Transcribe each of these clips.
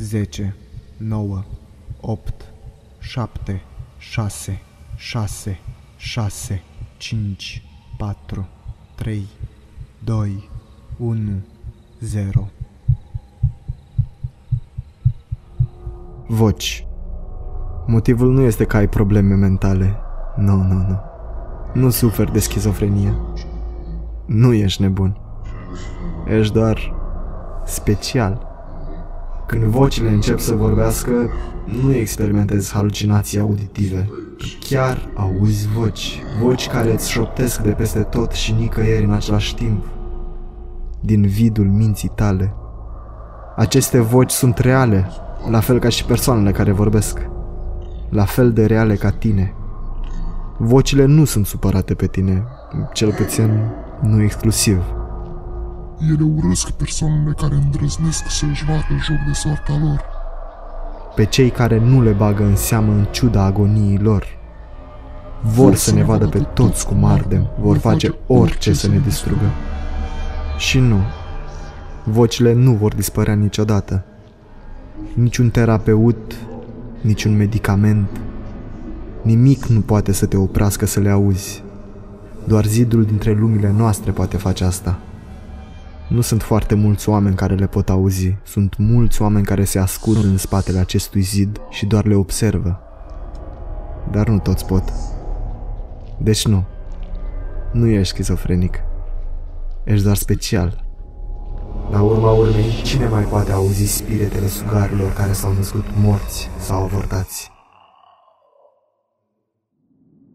10, 9, 8, 7, 6, 6, 6, 5, 4, 3, 2, 1, 0. Voci. Motivul nu este că ai probleme mentale. Nu, nu, nu. Nu suferi de schizofrenie. Nu ești nebun. Ești doar special. Când vocile încep să vorbească, nu experimentezi halucinații auditive. Chiar auzi voci, voci care îți șoptesc de peste tot și nicăieri în același timp. Din vidul minții tale. Aceste voci sunt reale, la fel ca și persoanele care vorbesc. La fel de reale ca tine. Vocile nu sunt supărate pe tine, cel puțin nu exclusiv. Ele urăsc persoanele care îndrăznesc să-și bată joc de soarta lor. Pe cei care nu le bagă în seamă în ciuda agoniei lor. Vor să ne vadă pe toți cum ardem, vor face orice să ne distrugă. Și nu, vocile nu vor dispărea niciodată. Niciun terapeut, niciun medicament, nimic nu poate să te oprească să le auzi. Doar zidul dintre lumile noastre poate face asta. Nu sunt foarte mulți oameni care le pot auzi, sunt mulți oameni care se ascund în spatele acestui zid și doar le observă. Dar nu toți pot. Deci nu. Nu ești schizofrenic. Ești doar special. La urma urmei, cine mai poate auzi spiritele sugarilor care s-au născut morți sau avortați?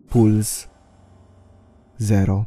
Puls 0